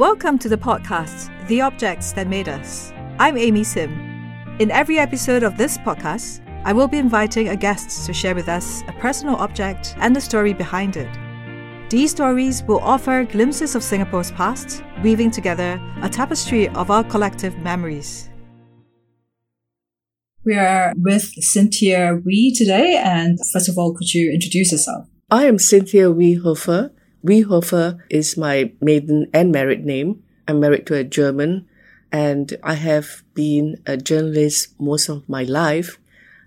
Welcome to the podcast, The Objects That Made Us. I'm Amy Sim. In every episode of this podcast, I will be inviting a guest to share with us a personal object and the story behind it. These stories will offer glimpses of Singapore's past, weaving together a tapestry of our collective memories. We are with Cynthia Wee today, and first of all, could you introduce yourself? I am Cynthia Wee Hoefner. Wee-Hoefner is my maiden and married name. I'm married to a German and I have been a journalist most of my life.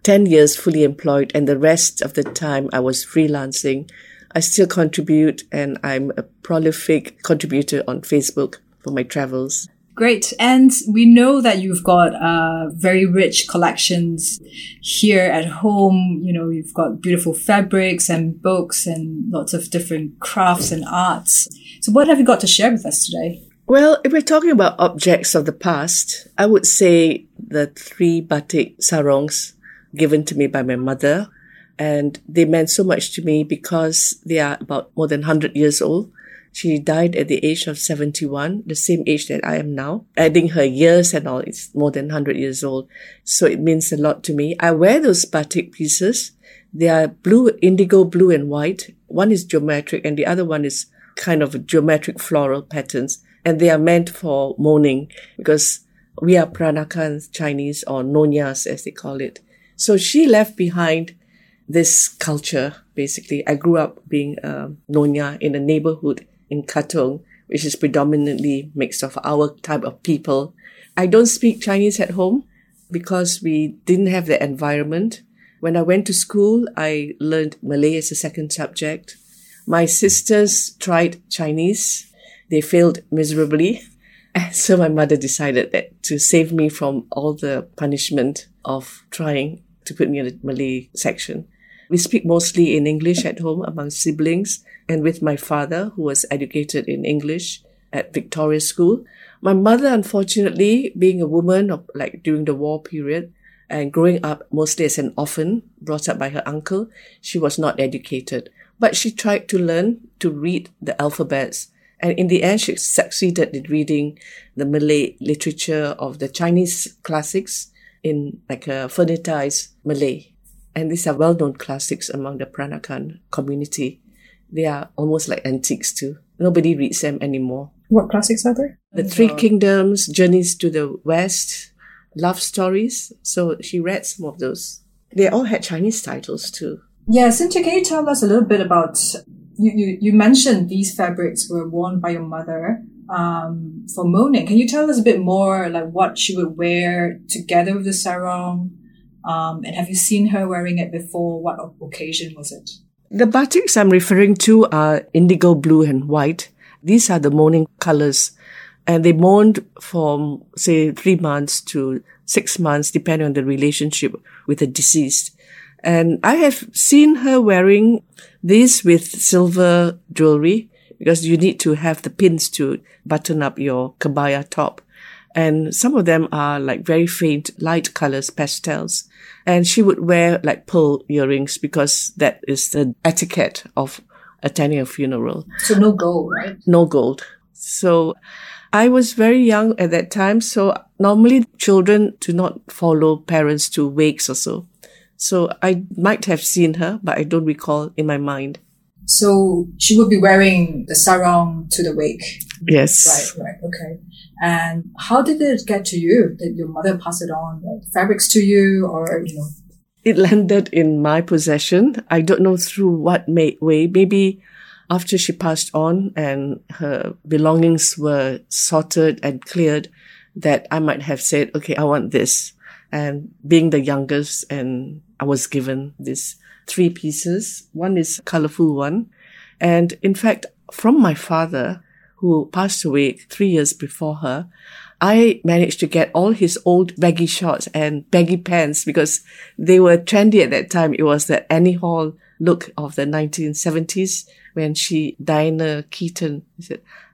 10 years fully employed and the rest of the time I was freelancing. I still contribute and I'm a prolific contributor on Facebook for my travels. Great. And we know that you've got uh, very rich collections here at home. You know, you've got beautiful fabrics and books and lots of different crafts and arts. So what have you got to share with us today? Well, if we're talking about objects of the past, I would say the three batik sarongs given to me by my mother. And they meant so much to me because they are about more than 100 years old. She died at the age of 71, the same age that I am now. Adding her years and all, it's more than 100 years old. So it means a lot to me. I wear those batik pieces. They are blue, indigo blue and white. One is geometric and the other one is kind of geometric floral patterns. And they are meant for mourning because we are Peranakan Chinese or Nonyas as they call it. So she left behind this culture, basically. I grew up being a Nonya in a neighborhood in Katong, which is predominantly mixed of our type of people. I don't speak Chinese at home because we didn't have the environment. When I went to school, I learned Malay as a second subject. My sisters tried Chinese. They failed miserably. So my mother decided that to save me from all the punishment of trying to put me in the Malay section. We speak mostly in English at home among siblings and with my father, who was educated in English at Victoria School. My mother, unfortunately, being a woman of like during the war period and growing up mostly as an orphan, brought up by her uncle, she was not educated. But she tried to learn to read the alphabets. And in the end, she succeeded in reading the Malay literature of the Chinese classics in like a phonetized Malay. And these are well-known classics among the Peranakan community. They are almost like antiques too. Nobody reads them anymore. What classics are there? The Three Kingdoms, Journeys to the West, Love Stories. So she read some of those. They all had Chinese titles too. Yeah, Cynthia, can you tell us a little bit about you, you, you mentioned these fabrics were worn by your mother um, for mourning. Can you tell us a bit more like what she would wear together with the sarong? Um, and have you seen her wearing it before? What occasion was it? The batiks I'm referring to are indigo blue and white. These are the mourning colors. And they mourned from, say, three months to six months, depending on the relationship with the deceased. And I have seen her wearing these with silver jewelry because you need to have the pins to button up your kebaya top and some of them are like very faint light colors, pastels. And she would wear like pearl earrings because that is the etiquette of attending a funeral. So no gold, right? No gold. So I was very young at that time. So normally children do not follow parents to wakes or so. So I might have seen her, but I don't recall in my mind. So she would be wearing the sarong to the wake. Yes. Right, right, okay. And how did it get to you? Did your mother pass it on, the fabrics to you, or you know? It landed in my possession. I don't know through what may- way. Maybe after she passed on and her belongings were sorted and cleared, that I might have said, "Okay, I want this." And being the youngest, and I was given these three pieces. One is a colorful one, and in fact, from my father, who passed away three years before her, I managed to get all his old baggy shorts and baggy pants because they were trendy at that time. It was the Annie Hall look of the 1970s when she, Diane Keaton,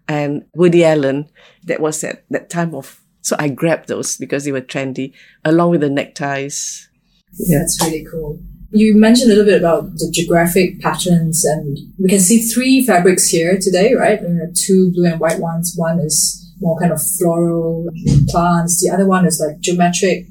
and Woody Allen. That was at that time of, so I grabbed those because they were trendy along with the neckties. That's really cool. You mentioned a little bit about the geographic patterns, and we can see three fabrics here today, right? two blue and white ones. One is more kind of floral plants. The other one is like geometric.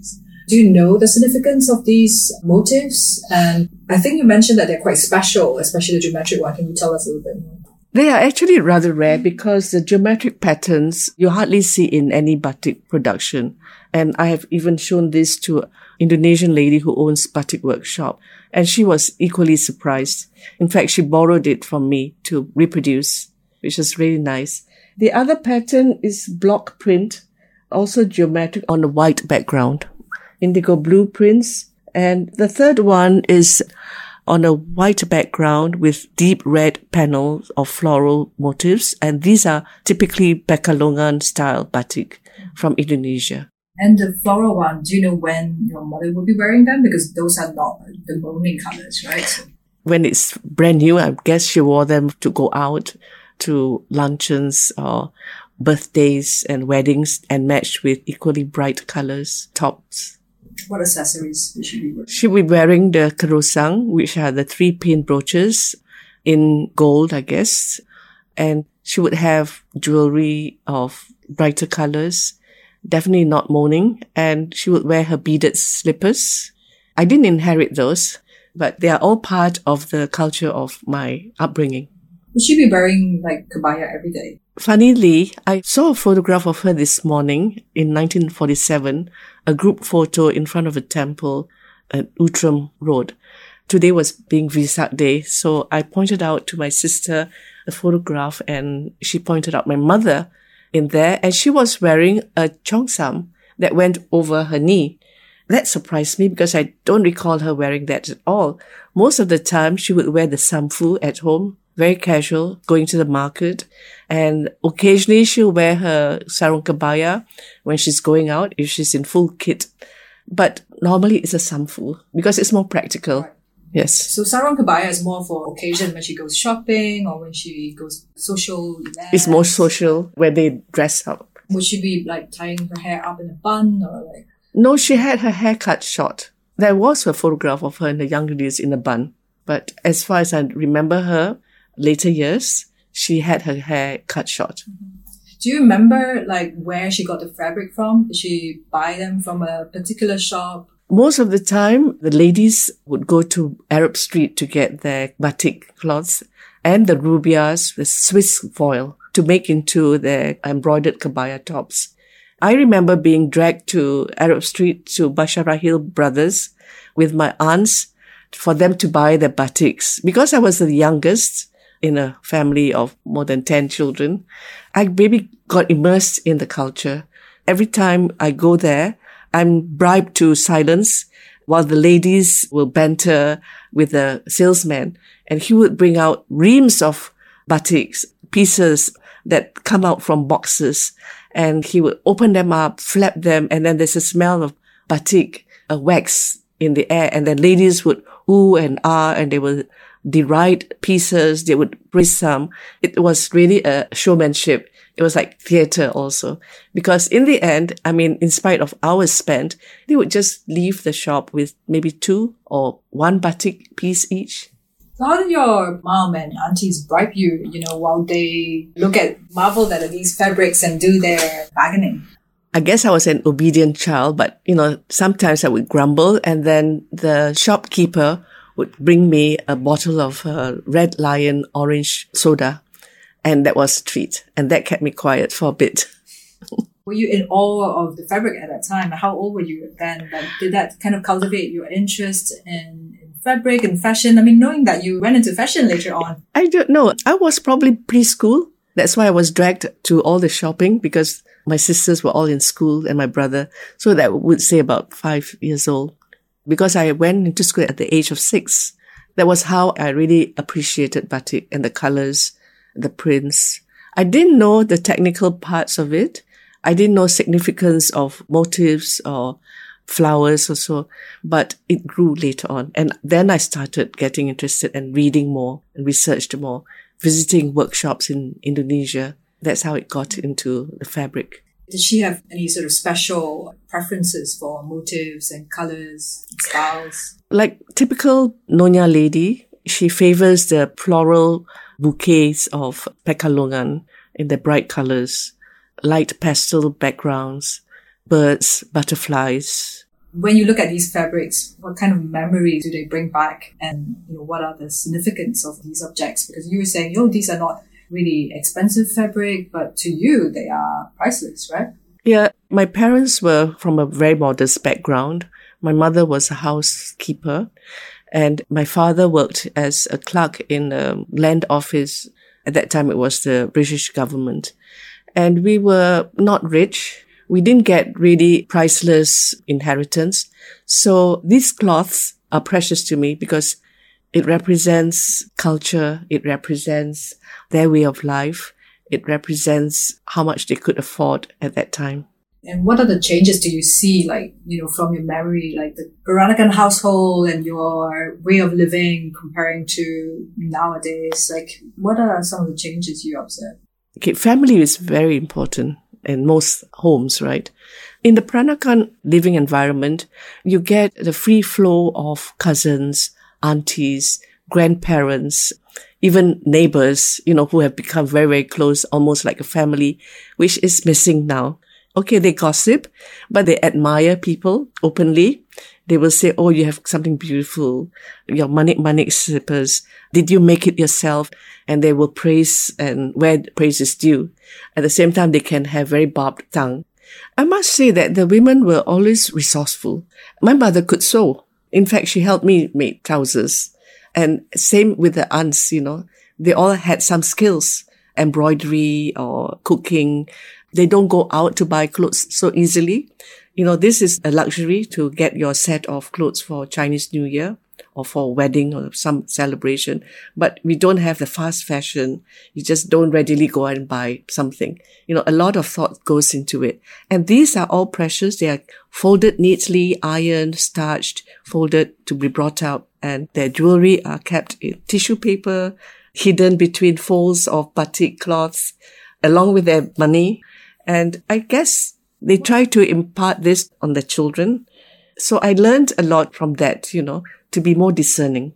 Do you know the significance of these motifs? And I think you mentioned that they're quite special, especially the geometric one. Can you tell us a little bit more? They are actually rather rare because the geometric patterns you hardly see in any batik production. And I have even shown this to Indonesian lady who owns batik workshop and she was equally surprised. In fact, she borrowed it from me to reproduce, which is really nice. The other pattern is block print, also geometric on a white background, indigo blue prints. And the third one is on a white background with deep red panels of floral motifs. And these are typically Pekalongan style batik from Indonesia. And the floral one, do you know when your mother will be wearing them? Because those are not the mourning colors, right? When it's brand new, I guess she wore them to go out to luncheons or birthdays and weddings and matched with equally bright colors, tops. What accessories she be wearing? She'll be wearing the kerongsang, which are the three pin brooches in gold, I guess. And she would have jewelry of brighter colors definitely not mourning, and she would wear her beaded slippers. I didn't inherit those, but they are all part of the culture of my upbringing. Would she be wearing like kebaya every day? Funnily, I saw a photograph of her this morning in 1947, a group photo in front of a temple at Outram Road. Today was being Vesak Day, so I pointed out to my sister the photograph and she pointed out my mother in there and she was wearing a cheongsam that went over her knee. That surprised me because I don't recall her wearing that at all. Most of the time she would wear the samfu at home, very casual, going to the market. And occasionally she'll wear her sarung kebaya when she's going out, if she's in full kit. But normally it's a samfu because it's more practical. Yes. So sarung kebaya is more for occasion when she goes shopping or when she goes social events. It's more social where they dress up. Would she be like tying her hair up in a bun or like? No, she had her hair cut short. There was a photograph of her in the younger days in a bun. But as far as I remember her, later years, she had her hair cut short. Mm-hmm. Do you remember like where she got the fabric from? Did she buy them from a particular shop? Most of the time, the ladies would go to Arab Street to get their batik cloths and the rubias, the Swiss voile, to make into their embroidered kebaya tops. I remember being dragged to Arab Street to Basharahil Brothers with my aunts for them to buy their batiks. Because I was the youngest in a family of more than 10 children, I maybe got immersed in the culture. Every time I go there, I'm bribed to silence while the ladies will banter with the salesman and he would bring out reams of batiks, pieces that come out from boxes and he would open them up, flap them, and then there's a smell of batik, a wax in the air, and then ladies would ooh and ah, and they would deride pieces, they would praise some. It was really a showmanship it was like theater also. Because in the end, I mean, in spite of hours spent, they would just leave the shop with maybe two or one batik piece each. So how did your mom and aunties bribe you, you know, while they look at, marvel at these fabrics and do their bargaining? I guess I was an obedient child, but you know, sometimes I would grumble and then the shopkeeper would bring me a bottle of uh, Red Lion orange soda and that was a treat. And that kept me quiet for a bit. were you in awe of the fabric at that time? How old were you then? Like, did that kind of cultivate your interest in, in fabric and fashion? I mean, knowing that you went into fashion later on. I don't know. I was probably preschool. That's why I was dragged to all the shopping because my sisters were all in school and my brother. So that would say about five years old. Because I went into school at the age of six. That was how I really appreciated batik and the colors the prints. I didn't know the technical parts of it. I didn't know significance of motifs or flowers or so, but it grew later on. And then I started getting interested and reading more and researched more, visiting workshops in Indonesia. That's how it got into the fabric. Did she have any sort of special preferences for motifs and colors and styles? Like typical Nyonya lady, she favors the floral bouquets of pekalongan in the bright colors, light pastel backgrounds, birds, butterflies. When you look at these fabrics, what kind of memories do they bring back? And you know, what are the significance of these objects? Because you were saying, oh, these are not really expensive fabric, but to you, they are priceless, right? Yeah, my parents were from a very modest background. My mother was a housekeeper and my father worked as a clerk in a land office. At that time, it was the British government. And we were not rich. We didn't get really priceless inheritance. So these cloths are precious to me because it represents culture. It represents their way of life. It represents how much they could afford at that time. And what are the changes do you see, like, you know, from your memory, like the Peranakan household and your way of living comparing to nowadays? Like, what are some of the changes you observe? Okay, family is very important in most homes, right? In the Peranakan living environment, you get the free flow of cousins, aunties, grandparents, even neighbors, you know, who have become very, very close, almost like a family, which is missing now. Okay, they gossip, but they admire people openly. They will say, Oh, you have something beautiful. Your manik manik slippers. Did you make it yourself? And they will praise and where praise is due. At the same time, they can have very barbed tongue. I must say that the women were always resourceful. My mother could sew. In fact, she helped me make trousers. And same with the aunts, you know, they all had some skills, embroidery or cooking. They don't go out to buy clothes so easily. You know, this is a luxury to get your set of clothes for Chinese New Year or for a wedding or some celebration. But we don't have the fast fashion. You just don't readily go and buy something. You know, a lot of thought goes into it. And these are all precious. They are folded neatly, ironed, starched, folded to be brought out. And their jewelry are kept in tissue paper, hidden between folds of batik cloths, along with their money. And I guess they try to impart this on the children. So I learned a lot from that, you know, to be more discerning.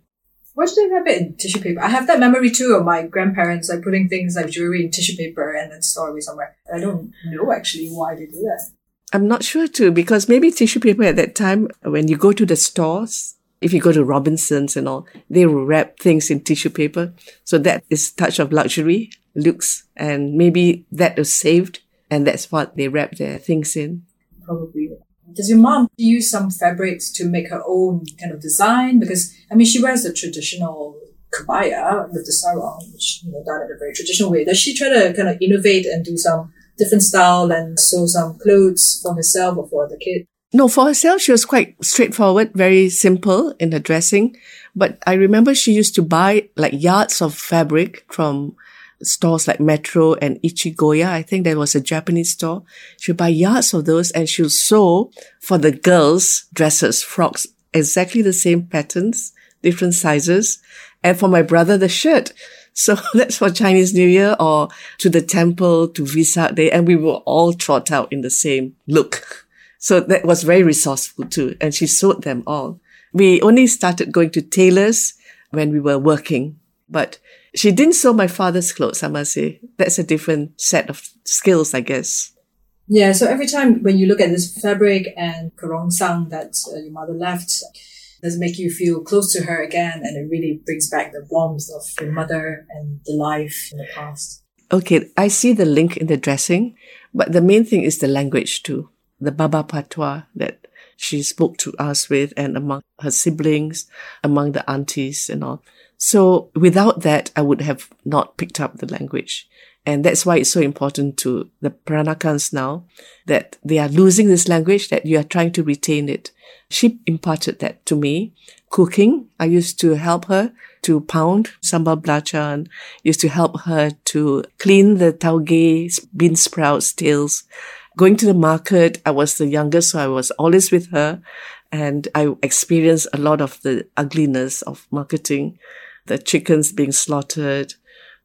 Why do they wrap it in tissue paper? I have that memory too of my grandparents like putting things like jewelry in tissue paper and then store it somewhere. I don't know actually why they do that. I'm not sure too, because maybe tissue paper at that time, when you go to the stores, if you go to Robinson's and all, they wrap things in tissue paper. So that is touch of luxury, looks, and maybe that was saved and that's what they wrap their things in. Probably. Does your mom use some fabrics to make her own kind of design? Because I mean, she wears the traditional kebaya with the sarong, which you know done in a very traditional way. Does she try to kind of innovate and do some different style and sew some clothes for herself or for the kid? No, for herself, she was quite straightforward, very simple in her dressing. But I remember she used to buy like yards of fabric from stores like Metro and Ichigoya. I think there was a Japanese store. She'll buy yards of those and she'll sew for the girls dresses, frocks, exactly the same patterns, different sizes. And for my brother, the shirt. So that's for Chinese New Year or to the temple to Vesak Day. And we were all trot out in the same look. So that was very resourceful too. And she sewed them all. We only started going to tailors when we were working, but she didn't sew my father's clothes, I must say. That's a different set of skills, I guess. Yeah, so every time when you look at this fabric and kerongsang that uh, your mother left, does make you feel close to her again and it really brings back the warmth of your mother and the life in the past. Okay, I see the link in the dressing, but the main thing is the language too. The Baba Patois that she spoke to us with and among her siblings, among the aunties and all. So without that, I would have not picked up the language. And that's why it's so important to the Peranakans now that they are losing this language, that you are trying to retain it. She imparted that to me. Cooking, I used to help her to pound sambal belacan, used to help her to clean the tauge, bean sprouts, tails. Going to the market, I was the youngest, so I was always with her. And I experienced a lot of the ugliness of marketing the chickens being slaughtered,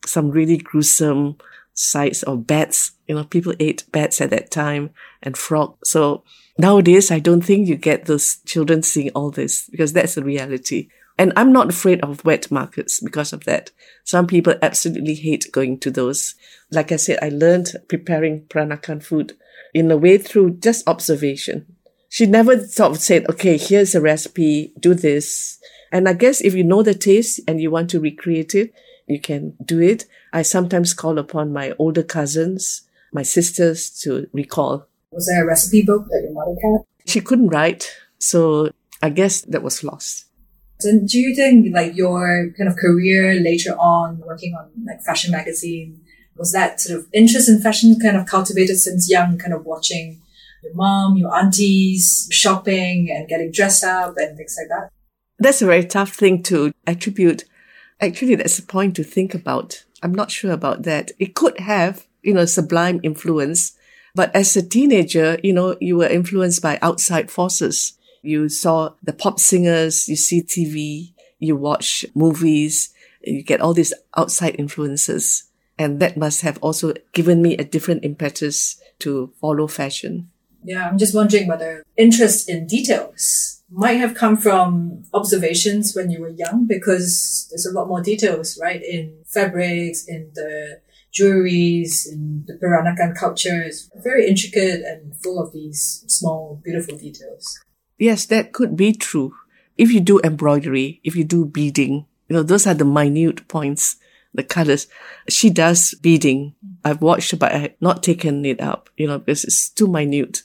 some really gruesome sights of bats. You know, people ate bats at that time and frog. So nowadays, I don't think you get those children seeing all this because that's the reality. And I'm not afraid of wet markets because of that. Some people absolutely hate going to those. Like I said, I learned preparing Peranakan food in a way through just observation. She never sort of said, okay, here's a recipe, do this. And I guess if you know the taste and you want to recreate it, you can do it. I sometimes call upon my older cousins, my sisters to recall. Was there a recipe book that your mother had? She couldn't write, so I guess that was lost. And do you think like your kind of career later on working on like fashion magazine, was that sort of interest in fashion kind of cultivated since young, kind of watching your mom, your aunties shopping and getting dressed up and things like that? That's a very tough thing to attribute. Actually, that's a point to think about. I'm not sure about that. It could have, you know, sublime influence. But as a teenager, you know, you were influenced by outside forces. You saw the pop singers, you see TV, you watch movies, you get all these outside influences. And that must have also given me a different impetus to follow fashion. Yeah, I'm just wondering whether interest in details might have come from observations when you were young because there's a lot more details, right? In fabrics, in the jewelries, in the Peranakan culture. It's very intricate and full of these small, beautiful details. Yes, that could be true. If you do embroidery, if you do beading, you know, those are the minute points, the colors. She does beading. I've watched, but I have not taken it up, you know, because it's too minute.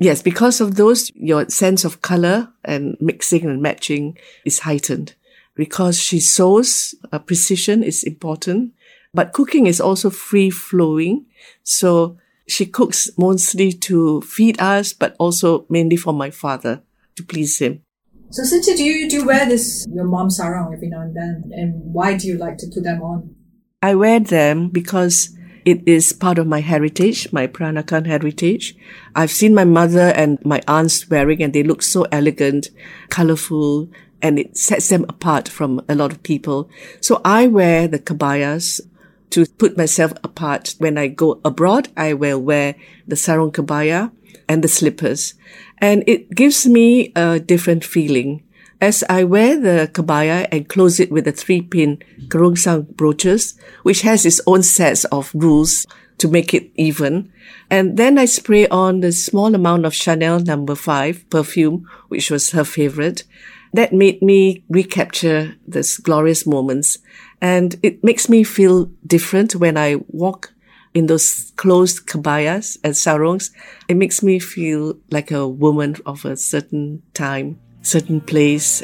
Yes, because of those, your sense of color and mixing and matching is heightened. Because she sews, uh, precision is important, but cooking is also free flowing. So she cooks mostly to feed us, but also mainly for my father to please him. So, Cynthia, do you do you wear this your mom's sarong every now and then, and why do you like to put them on? I wear them because it is part of my heritage, my Peranakan heritage. I've seen my mother and my aunts wearing, and they look so elegant, colorful, and it sets them apart from a lot of people. So I wear the kebayas to put myself apart. When I go abroad, I will wear the sarong kebaya and the slippers. And it gives me a different feeling. As I wear the kebaya and close it with the three pin kerongsang brooches, which has its own sets of rules to make it even. And then I spray on the small amount of Chanel number five perfume, which was her favorite. That made me recapture these glorious moments. And it makes me feel different when I walk in those closed kebayas and sarongs, it makes me feel like a woman of a certain time, certain place.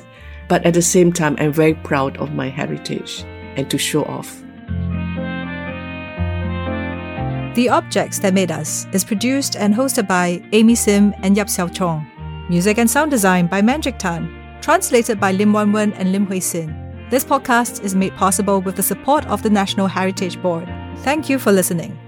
But at the same time, I'm very proud of my heritage and to show off. The Objects That Made Us is produced and hosted by Amy Sim and Yap Seow Choong. Music and sound design by Mandric Tan. Translated by Lim Wan Wen and Lim Hui Sin. This podcast is made possible with the support of the National Heritage Board. Thank you for listening.